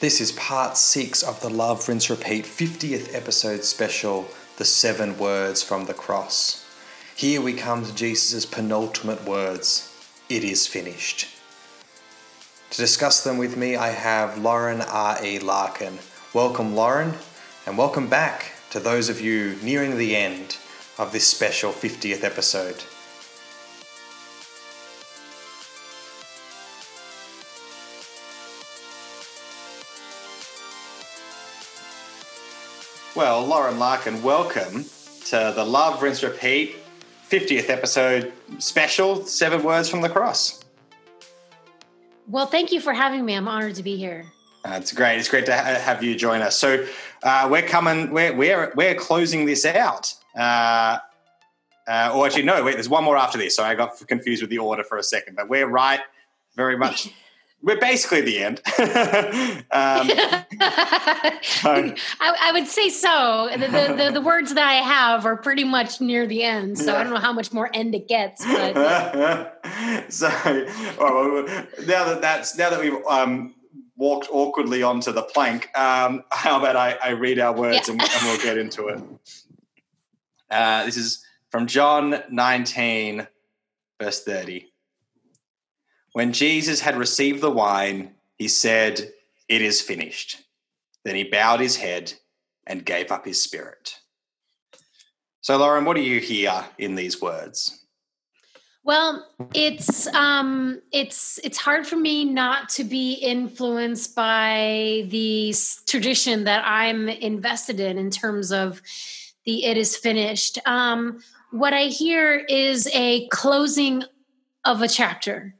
This is part six of the Love, Rinse, Repeat 50th episode special, The Seven Words from the Cross. Here we come to Jesus' penultimate words It is finished. To discuss them with me, I have Lauren R.E. Larkin. Welcome, Lauren, and welcome back to those of you nearing the end of this special 50th episode. Well, Lauren Larkin, welcome to the Love, Rinse, Repeat 50th episode special, Seven Words from the Cross. Well, thank you for having me. I'm honored to be here. Uh, it's great. It's great to ha- have you join us. So uh, we're coming. We're we're we're closing this out. Uh, uh, or actually, no. Wait. There's one more after this. So I got confused with the order for a second. But we're right, very much we're basically the end. um, I, I, would say so. The, the, the, words that I have are pretty much near the end, so yeah. I don't know how much more end it gets. But so well, now that that's now that we've um, walked awkwardly onto the plank, um, how about I, I read our words yeah. and, and, we'll get into it. Uh, this is from John 19, verse 30. When Jesus had received the wine, he said, It is finished. Then he bowed his head and gave up his spirit. So, Lauren, what do you hear in these words? Well, it's um, it's it's hard for me not to be influenced by the tradition that I'm invested in in terms of the "it is finished." Um, what I hear is a closing of a chapter.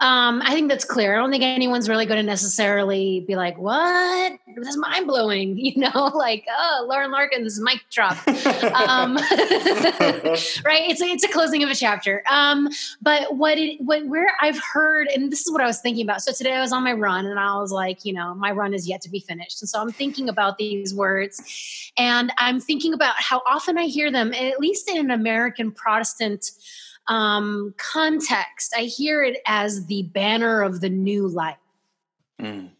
Um, I think that's clear. I don't think anyone's really going to necessarily be like, "What? This is mind blowing," you know, like, "Oh, Lauren Larkin's mic drop." um, right? It's a, it's a closing of a chapter. Um, but what it what where I've heard, and this is what I was thinking about. So today I was on my run, and I was like, you know, my run is yet to be finished, and so I'm thinking about these words, and I'm thinking about how often I hear them, at least in an American Protestant um, context, I hear it as the banner of the new life. Mm.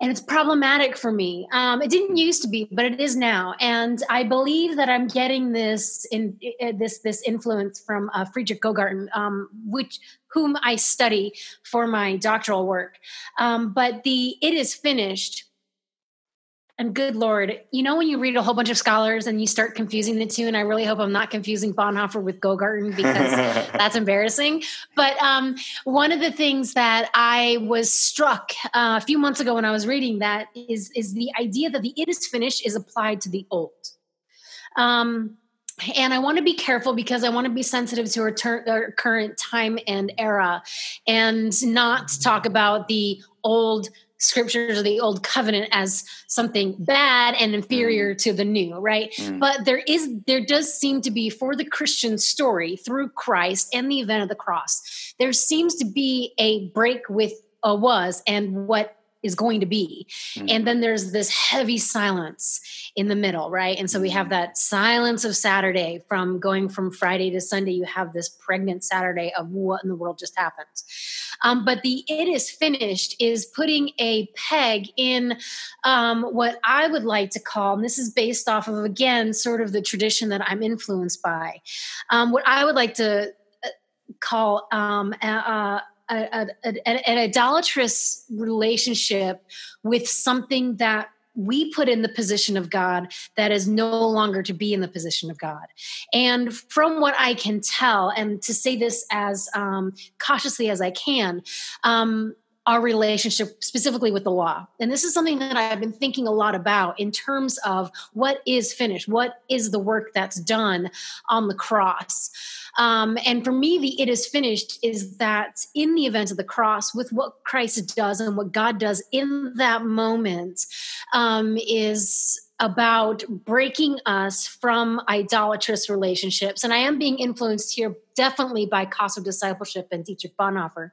And it's problematic for me. Um, it didn't used to be, but it is now. And I believe that I'm getting this in uh, this this influence from uh, Friedrich Gogarten, um, which whom I study for my doctoral work. Um, but the "it is finished" And good Lord, you know, when you read a whole bunch of scholars and you start confusing the two, and I really hope I'm not confusing Bonhoeffer with Gogarten because that's embarrassing. But um, one of the things that I was struck uh, a few months ago when I was reading that is, is the idea that the it is finished is applied to the old. Um, and I want to be careful because I want to be sensitive to our, ter- our current time and era and not talk about the old scriptures or the old covenant as something bad and inferior mm. to the new right mm. but there is there does seem to be for the christian story through christ and the event of the cross there seems to be a break with a was and what is going to be. Mm-hmm. And then there's this heavy silence in the middle, right? And so we have that silence of Saturday from going from Friday to Sunday. You have this pregnant Saturday of what in the world just happened. Um, but the it is finished is putting a peg in um, what I would like to call, and this is based off of, again, sort of the tradition that I'm influenced by, um, what I would like to uh, call um, uh, a, a, an idolatrous relationship with something that we put in the position of God that is no longer to be in the position of God. And from what I can tell, and to say this as um, cautiously as I can, um, our relationship specifically with the law. And this is something that I've been thinking a lot about in terms of what is finished, what is the work that's done on the cross. Um, and for me, the it is finished is that in the event of the cross, with what Christ does and what God does in that moment, um, is about breaking us from idolatrous relationships. And I am being influenced here definitely by cost of discipleship and Dietrich Bonhoeffer.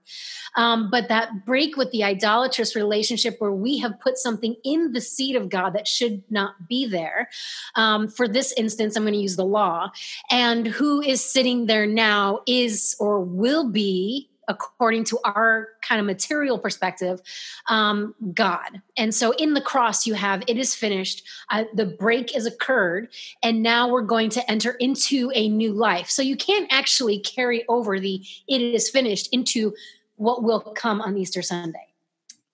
Um, but that break with the idolatrous relationship where we have put something in the seed of God that should not be there. Um, for this instance, I'm going to use the law. And who is sitting there now is or will be according to our kind of material perspective, um, God. And so in the cross, you have it is finished, uh, the break has occurred, and now we're going to enter into a new life. So you can't actually carry over the it is finished into what will come on Easter Sunday.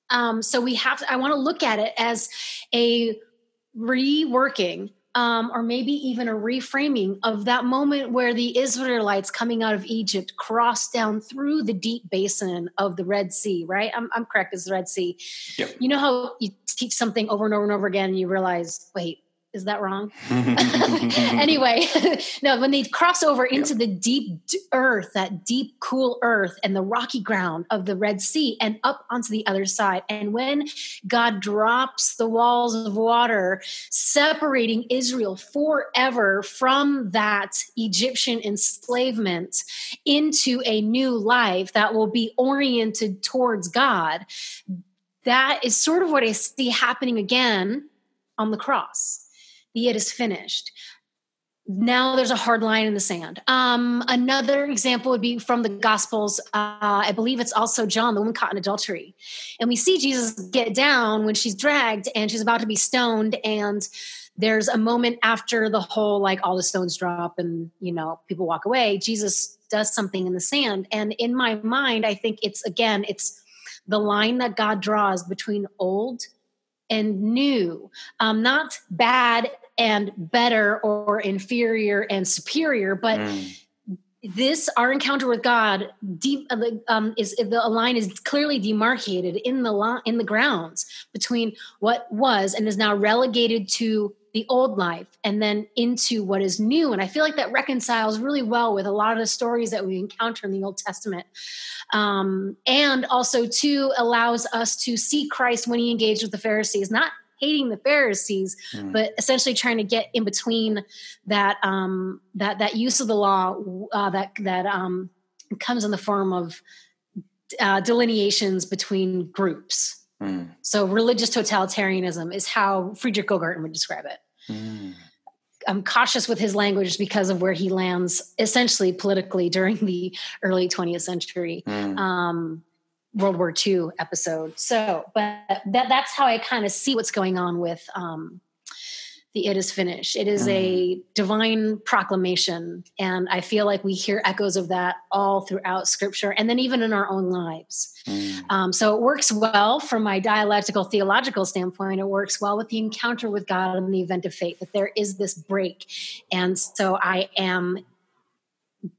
Um, so we have to, I want to look at it as a reworking um, or maybe even a reframing of that moment where the Israelites coming out of Egypt crossed down through the deep basin of the Red Sea, right? I'm, I'm correct, it's the Red Sea. Yep. You know how you teach something over and over and over again and you realize, wait, is that wrong? anyway, no, when they cross over into the deep earth, that deep, cool earth and the rocky ground of the Red Sea and up onto the other side. And when God drops the walls of water, separating Israel forever from that Egyptian enslavement into a new life that will be oriented towards God, that is sort of what I see happening again on the cross the it is finished now there's a hard line in the sand. Um, another example would be from the Gospels. Uh, I believe it's also John, the woman caught in adultery. And we see Jesus get down when she's dragged and she's about to be stoned. And there's a moment after the whole, like, all the stones drop and, you know, people walk away. Jesus does something in the sand. And in my mind, I think it's, again, it's the line that God draws between old and new, um, not bad and better or inferior and superior, but mm. this our encounter with God deep uh, um, is the line is clearly demarcated in the line in the grounds between what was and is now relegated to the old life and then into what is new. And I feel like that reconciles really well with a lot of the stories that we encounter in the Old Testament. Um, and also, too, allows us to see Christ when he engaged with the Pharisees, not hating the Pharisees, mm. but essentially trying to get in between that um, that that use of the law uh, that that um, comes in the form of uh, delineations between groups. Mm. So religious totalitarianism is how Friedrich Gogarten would describe it. Mm. I'm cautious with his language because of where he lands essentially politically during the early 20th century. Mm. Um, World War II episode. So, but that that's how I kind of see what's going on with um, the It Is Finished. It is mm. a divine proclamation, and I feel like we hear echoes of that all throughout Scripture, and then even in our own lives. Mm. Um, so it works well from my dialectical theological standpoint. It works well with the encounter with God in the event of faith that there is this break, and so I am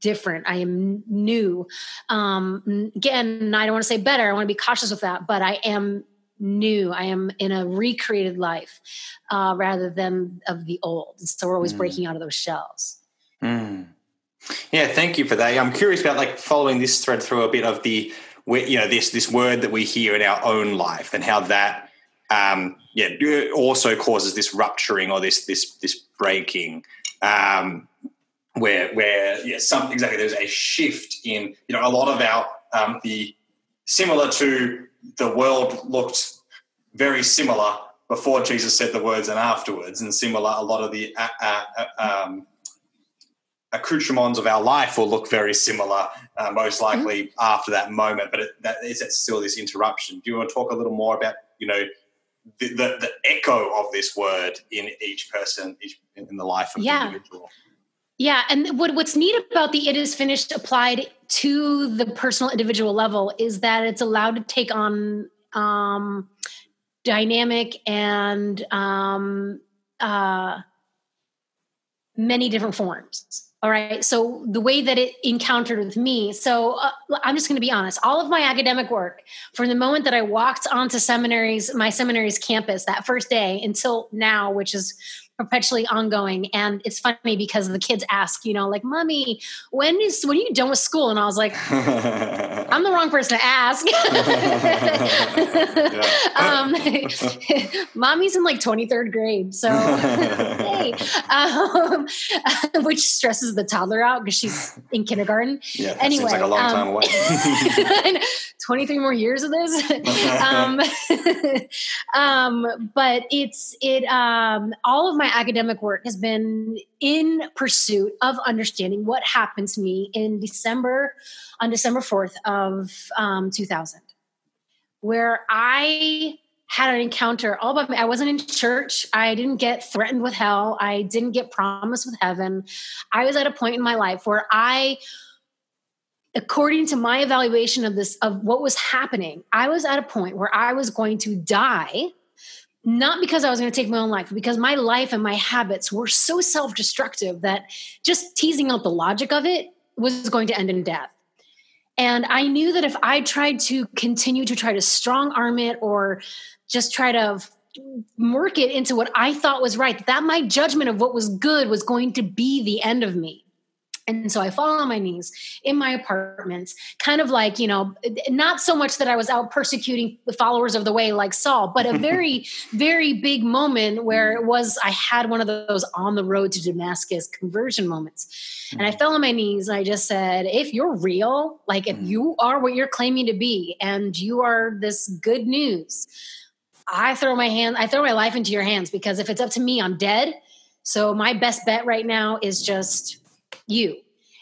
different. I am new. Um, again, I don't want to say better. I want to be cautious with that, but I am new. I am in a recreated life uh, rather than of the old. So we're always mm. breaking out of those shells. Mm. Yeah, thank you for that. I'm curious about like following this thread through a bit of the, you know, this this word that we hear in our own life and how that, um, yeah, also causes this rupturing or this this this breaking. Um, where where yeah some exactly there's a shift in you know a lot of our um, the similar to the world looked very similar before Jesus said the words and afterwards, and similar a lot of the uh, uh, uh um, accoutrements of our life will look very similar, uh, most mm-hmm. likely mm-hmm. after that moment. But it, that is still this interruption. Do you want to talk a little more about you know the, the, the echo of this word in each person, each, in the life of yeah. the individual? Yeah, and what, what's neat about the "it is finished" applied to the personal individual level is that it's allowed to take on um, dynamic and um, uh, many different forms. All right. So the way that it encountered with me, so uh, I'm just going to be honest. All of my academic work, from the moment that I walked onto seminaries, my seminary's campus that first day until now, which is perpetually ongoing. And it's funny because the kids ask, you know, like, "Mommy, when is when are you done with school?" And I was like, "I'm the wrong person to ask." um, mommy's in like 23rd grade, so hey, um, which stresses the toddler out because she's in kindergarten. Yeah, anyway, seems like a long um, time away. 23 more years of this. um, um, but it's it um, all of my my academic work has been in pursuit of understanding what happened to me in December, on December 4th of um, 2000, where I had an encounter all about me. I wasn't in church. I didn't get threatened with hell. I didn't get promised with heaven. I was at a point in my life where I according to my evaluation of this of what was happening i was at a point where i was going to die not because i was going to take my own life because my life and my habits were so self-destructive that just teasing out the logic of it was going to end in death. And i knew that if i tried to continue to try to strong arm it or just try to work it into what i thought was right that my judgment of what was good was going to be the end of me and so I fall on my knees in my apartment, kind of like, you know, not so much that I was out persecuting the followers of the way like Saul, but a very, very big moment where it was, I had one of those on the road to Damascus conversion moments. And I mm. fell on my knees and I just said, if you're real, like if mm. you are what you're claiming to be and you are this good news, I throw my hand, I throw my life into your hands because if it's up to me, I'm dead. So my best bet right now is just you.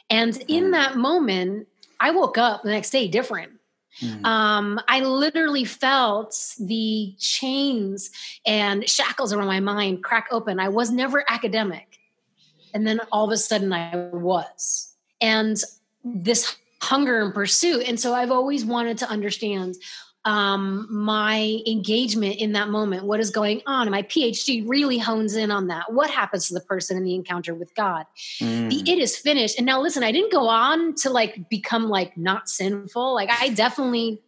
And in mm. that moment, I woke up the next day different. Mm. Um, I literally felt the chains and shackles around my mind crack open. I was never academic. And then all of a sudden I was. And this hunger and pursuit. And so I've always wanted to understand um, my engagement in that moment, what is going on. And my PhD really hones in on that. What happens to the person in the encounter with God? Mm. The it is finished. And now listen, I didn't go on to like become like not sinful. Like I definitely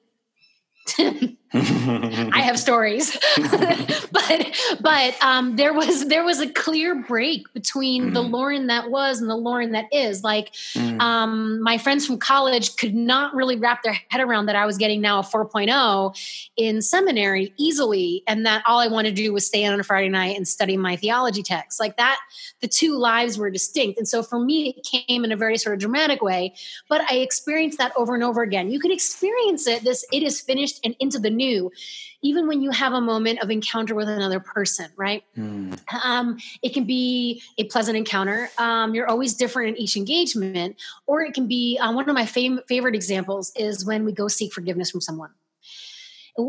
I have stories, but but um, there was there was a clear break between mm. the Lauren that was and the Lauren that is. Like mm. um, my friends from college could not really wrap their head around that I was getting now a 4.0 in seminary easily, and that all I wanted to do was stay in on a Friday night and study my theology text. Like that, the two lives were distinct, and so for me, it came in a very sort of dramatic way. But I experienced that over and over again. You can experience it. This it is finished and into the new even when you have a moment of encounter with another person right? Mm. um, it can be a pleasant encounter. Um, you're always different in each engagement or it can be uh, one of my fam- favorite examples is when we go seek forgiveness from someone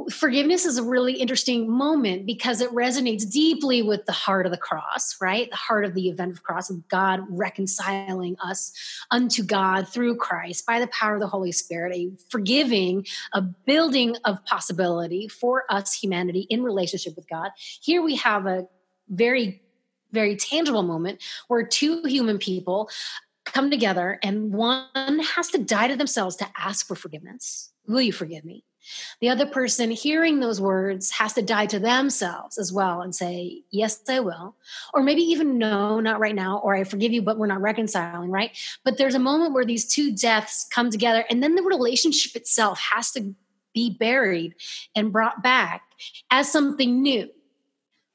forgiveness is a really interesting moment because it resonates deeply with the heart of the cross, right? The heart of the event of cross of God reconciling us unto God through Christ by the power of the Holy Spirit, a forgiving, a building of possibility for us humanity in relationship with God. Here we have a very very tangible moment where two human people come together and one has to die to themselves to ask for forgiveness. Will you forgive me? The other person hearing those words has to die to themselves as well and say, Yes, I will. Or maybe even, No, not right now, or I forgive you, but we're not reconciling, right? But there's a moment where these two deaths come together, and then the relationship itself has to be buried and brought back as something new.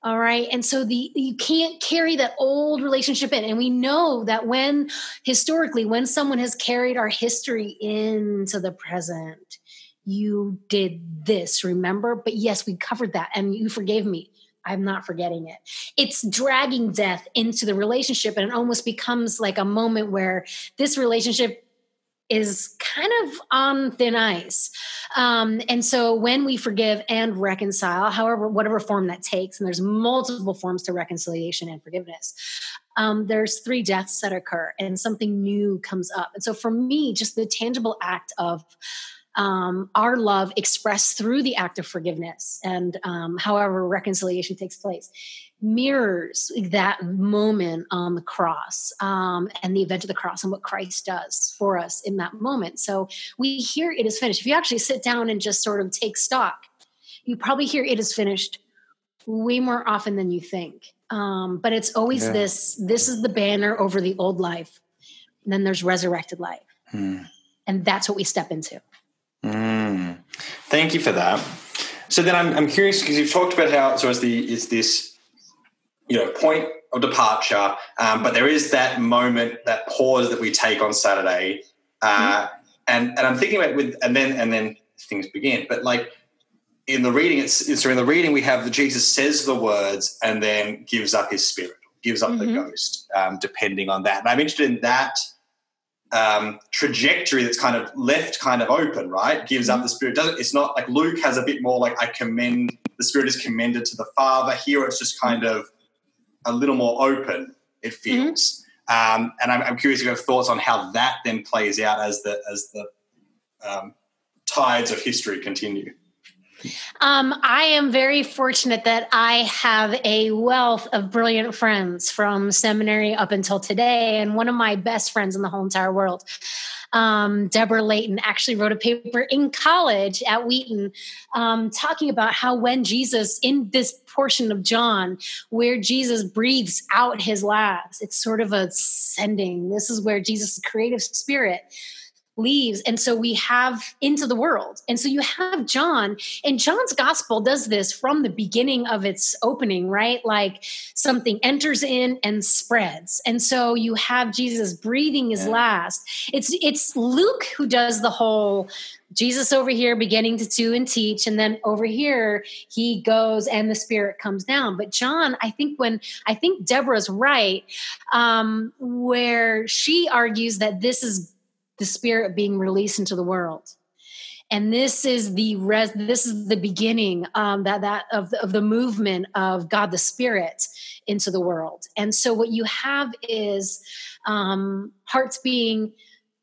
All right. And so the you can't carry that old relationship in. And we know that when historically, when someone has carried our history into the present, you did this, remember? But yes, we covered that and you forgave me. I'm not forgetting it. It's dragging death into the relationship and it almost becomes like a moment where this relationship is kind of on thin ice. Um, and so when we forgive and reconcile, however, whatever form that takes, and there's multiple forms to reconciliation and forgiveness, um, there's three deaths that occur and something new comes up. And so for me, just the tangible act of um, our love expressed through the act of forgiveness and um, however reconciliation takes place mirrors that moment on the cross um, and the event of the cross and what Christ does for us in that moment. So we hear it is finished. If you actually sit down and just sort of take stock, you probably hear it is finished way more often than you think. Um, but it's always yeah. this this is the banner over the old life. And then there's resurrected life. Hmm. And that's what we step into. Mm. Thank you for that. So then I'm, I'm curious because you've talked about how so it's the is this you know point of departure, um, but there is that moment, that pause that we take on Saturday, uh, mm-hmm. and and I'm thinking about with and then and then things begin. But like in the reading, it's, it's so in the reading we have that Jesus says the words and then gives up his spirit gives up mm-hmm. the ghost, um, depending on that. And I'm interested in that um, trajectory that's kind of left kind of open, right? Gives mm-hmm. up the spirit. Doesn't it's not like Luke has a bit more like I commend the spirit is commended to the Father. Here it's just kind of a little more open. It feels, mm-hmm. um, and I'm, I'm, curious if you have thoughts on how that then plays out as the as the um, tides of history continue. Um, I am very fortunate that I have a wealth of brilliant friends from seminary up until today, and one of my best friends in the whole entire world. Um, Deborah Layton actually wrote a paper in college at Wheaton um, talking about how when Jesus, in this portion of John, where Jesus breathes out his last, it's sort of a sending. This is where Jesus' creative spirit leaves and so we have into the world. And so you have john and john's gospel does this from the beginning of its opening right? Like something enters in and spreads. And so you have jesus breathing his yeah. last. It's it's luke who does the whole jesus over here beginning to do and teach and then over here he goes and the spirit comes down. But john i think when i think deborah's right um, where she argues that this is the spirit being released into the world. And this is the res this is the beginning um, that that of the, of the movement of god the spirit into the world. And so what you have is um, hearts being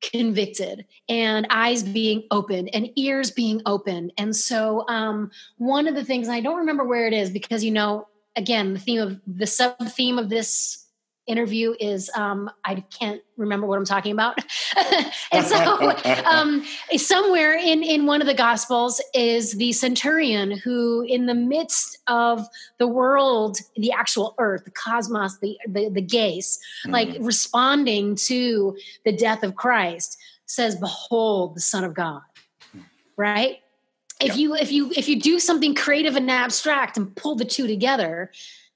convicted and eyes being opened and ears being opened and so um, one of the things i don't remember where it is because you know again the theme of the sub theme of this interview is um, I can't remember what I'm talking about. and so um, somewhere in in one of the gospels is the centurion who in the midst of the world, the actual earth, the cosmos, the the, the gaze, mm. like responding to the death of Christ, says, Behold the Son of God. Right? If yep. you if you if you do something creative and abstract and pull the two together,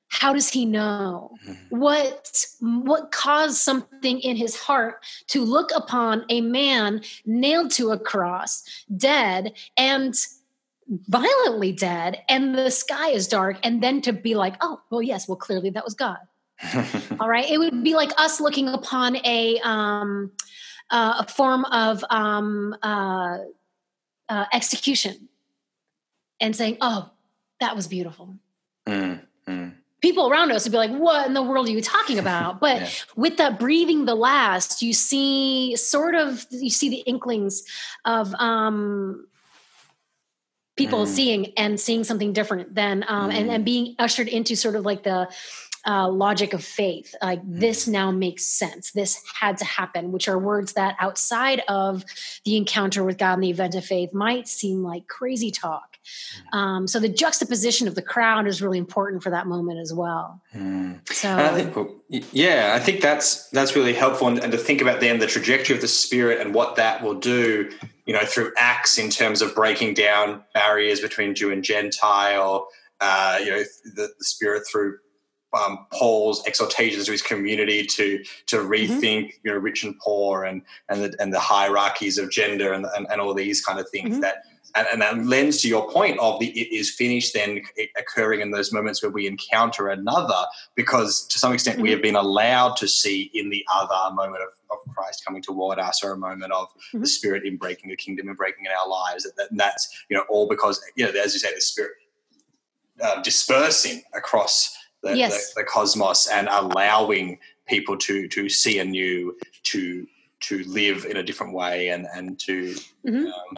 how does he know? Mm-hmm. what what caused something in his heart to look upon a man nailed to a cross dead and violently dead and the sky is dark and then to be like oh well yes well clearly that was god. All right? It would be like us looking upon a um uh, a form of um uh, uh execution and saying oh that was beautiful. Mm, mm people around us would be like, what in the world are you talking about? But yeah. with that breathing the last, you see sort of, you see the inklings of, um, people mm. seeing and seeing something different than um, mm. and, and being ushered into sort of like the uh, logic of faith. Like mm. this now makes sense. This had to happen, which are words that outside of the encounter with God and the event of faith might seem like crazy talk. Mm. Um, so the juxtaposition of the crowd is really important for that moment as well. Mm. So, I think, yeah, I think that's that's really helpful, and, and to think about then the trajectory of the spirit and what that will do. You know, through acts in terms of breaking down barriers between Jew and Gentile. Uh, you know, the, the spirit through um, Paul's exhortations to his community to to mm-hmm. rethink, mm-hmm. you know, rich and poor, and and the and the hierarchies of gender, and and, and all these kind of things mm-hmm. that. And, and that lends to your point of the it is finished then occurring in those moments where we encounter another because to some extent mm-hmm. we have been allowed to see in the other a moment of, of Christ coming toward us or a moment of the mm-hmm. Spirit in breaking the kingdom and breaking in our lives. That, that, that's you know all because you know as you say the Spirit uh, dispersing across the, yes. the, the cosmos and allowing people to to see anew, to to live in a different way, and and to mm-hmm. um,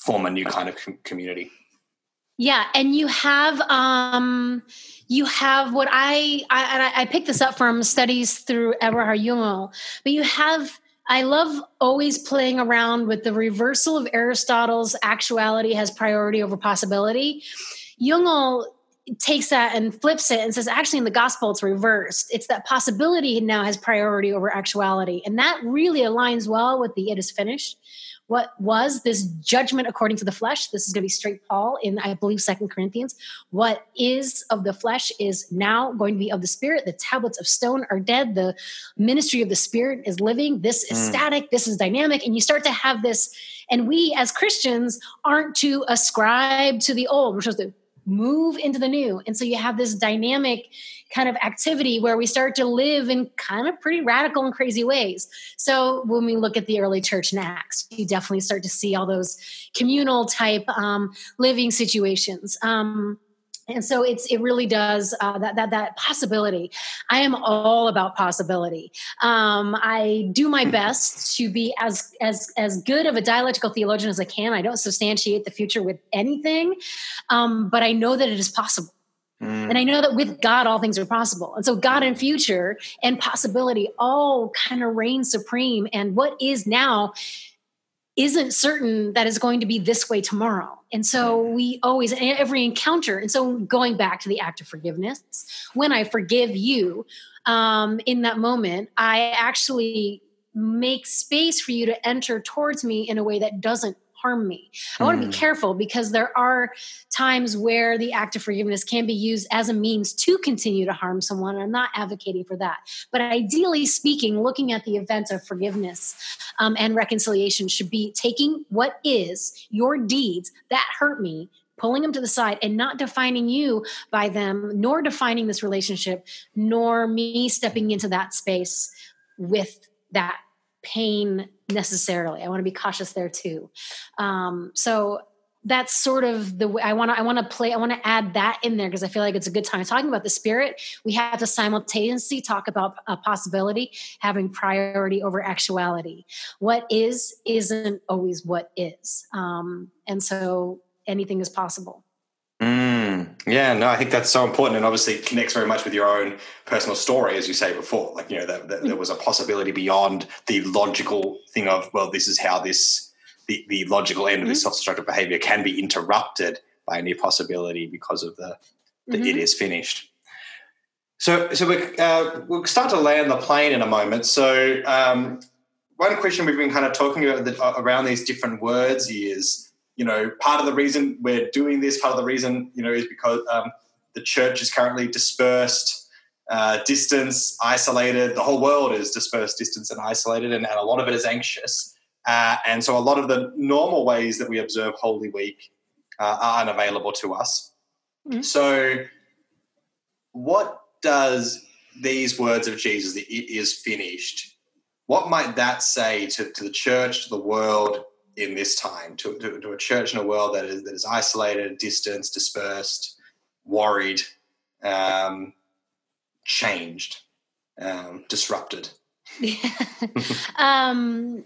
form a new kind of com- community. Yeah, and you have um, you have what I I, I picked this up from studies through Eberhard Jungel, but you have I love always playing around with the reversal of Aristotle's actuality has priority over possibility. Jungel takes that and flips it and says actually in the gospel it's reversed it's that possibility now has priority over actuality and that really aligns well with the it is finished what was this judgment according to the flesh? This is going to be straight paul in i believe second corinthians. What is of the flesh is now going to be of the spirit. The tablets of stone are dead. The ministry of the spirit is living. This is mm. static. This is dynamic. And you start to have this. And we as christians aren't to ascribe to the old. We're supposed to move into the new. And so you have this dynamic kind of activity where we start to live in kind of pretty radical and crazy ways. So when we look at the early church in Acts, you definitely start to see all those communal type um, living situations. Um, and so it's it really does uh, that that that possibility i am all about possibility um, i do my best to be as as as good of a dialectical theologian as i can i don't substantiate the future with anything um, but i know that it is possible and I know that with God, all things are possible. And so, God and future and possibility all kind of reign supreme. And what is now isn't certain that is going to be this way tomorrow. And so we always, every encounter, and so going back to the act of forgiveness, when I forgive you um, in that moment, I actually make space for you to enter towards me in a way that doesn't harm me. I want to be mm. careful because there are times where the act of forgiveness can be used as a means to continue to harm someone. I'm not advocating for that. But ideally speaking, looking at the event of forgiveness um, and reconciliation should be taking what is your deeds that hurt me pulling them to the side and not defining you by them, nor defining this relationship, nor me stepping into that space with that pain necessarily. I want to be cautious there too. Um, so that's sort of the way I want to I want to play I want to add that in there because I feel like it's a good time talking about the spirit we have to simultaneously talk about a possibility having priority over actuality what is isn't always what is um, and so anything is possible yeah, no, I think that's so important, and obviously it connects very much with your own personal story, as you say before. Like you know, that, that there was a possibility beyond the logical thing of well, this is how this the, the logical end mm-hmm. of this mm-hmm. self-destructive behavior can be interrupted by a new possibility because of the, the mm-hmm. it is finished. So, so we, uh, we'll start to land the plane in a moment. So, um, one question we've been kind of talking about the, uh, around these different words is you know, part of the reason we're doing this, part of the reason, you know, is because um, the church is currently dispersed, uh, distance, isolated. The whole world is dispersed, distance, and isolated, and, and a lot of it is anxious. Uh, and so a lot of the normal ways that we observe Holy Week uh, are unavailable to us. Mm-hmm. So, what does these words of Jesus, the it is finished, what might that say to, to the church, to the world, in this time to, to, to, a church in a world that is, that is isolated, distanced, dispersed, worried, um, changed, um, disrupted. um,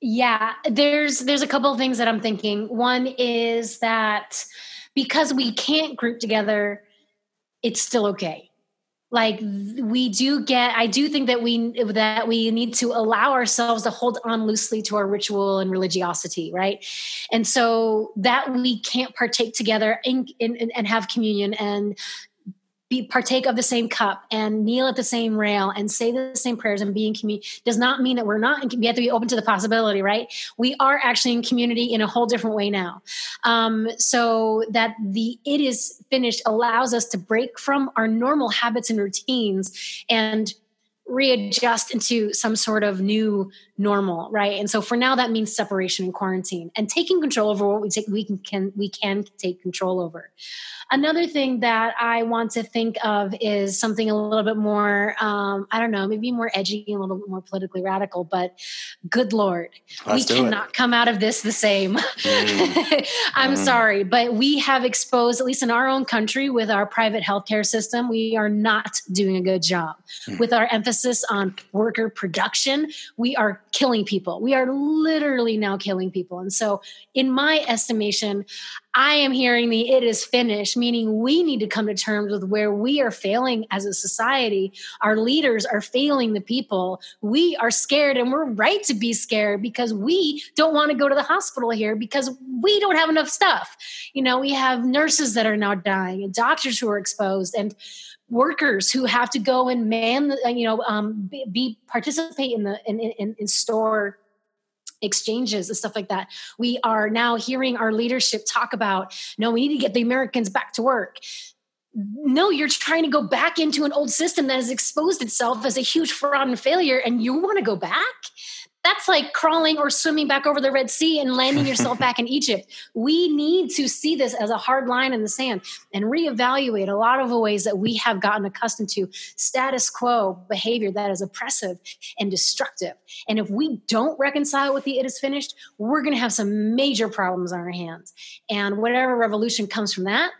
yeah, there's there's a couple of things that I'm thinking. One is that because we can't group together, it's still okay like we do get i do think that we that we need to allow ourselves to hold on loosely to our ritual and religiosity right? And so that we can't partake together in, in, in, and have communion and be partake of the same cup and kneel at the same rail and say the same prayers and be in community does not mean that we're not we have to be open to the possibility right? We are actually in community in a whole different way now. Um, so that the it is finished allows us to break from our normal habits and routines and readjust into some sort of new normal right and so for now that means separation and quarantine and taking control over what we take we can, can we can take control over Another thing that I want to think of is something a little bit more, um, I don't know, maybe more edgy, a little bit more politically radical, but good Lord, Let's we cannot it. come out of this the same. Mm. I'm mm. sorry, but we have exposed, at least in our own country, with our private healthcare system, we are not doing a good job. Mm. With our emphasis on worker production, we are killing people. We are literally now killing people. And so, in my estimation, I am hearing the it is finished, meaning we need to come to terms with where we are failing as a society. Our leaders are failing the people. We are scared, and we're right to be scared because we don't want to go to the hospital here because we don't have enough stuff. You know, we have nurses that are now dying and doctors who are exposed and workers who have to go and man, you know, um, be, be participate in the in, in, in store exchanges and stuff like that. We are now hearing our leadership talk about no, we need to get the Americans back to work. No, you're trying to go back into an old system that has exposed itself as a huge fraud and failure, and you want to go back? That's like crawling or swimming back over the Red Sea and landing yourself back in Egypt. We need to see this as a hard line in the sand and reevaluate a lot of the ways that we have gotten accustomed to status quo behavior that is oppressive and destructive. And if we don't reconcile with the it is finished, we're going to have some major problems on our hands. And whatever revolution comes from that,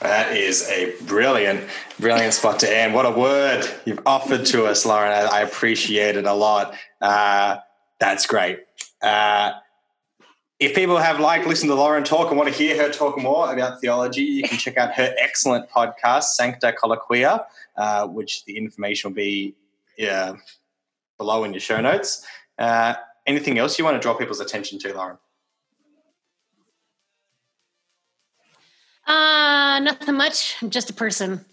That is a brilliant, brilliant spot to end. What a word you've offered to us, Lauren. I, appreciate it a lot. Uh, that's great. Uh, if people have liked listening to Lauren talk and want to hear her talk more about theology, you can check out her excellent podcast, Sancta Colloquia, uh, which the information will be below in your show notes. Uh, anything else you want to draw people's attention to, Lauren? Uh, nothing much. I'm just a person.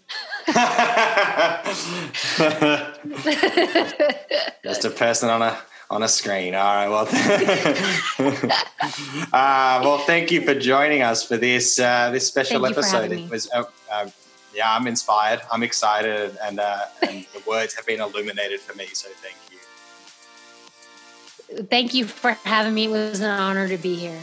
just a person on a on a screen. All right. Well, uh, well, thank you for joining us for this uh, this special thank episode. It was, uh, uh, yeah, I'm inspired. I'm excited, and, uh, and the words have been illuminated for me. So thank you. Thank you for having me. It was an honor to be here.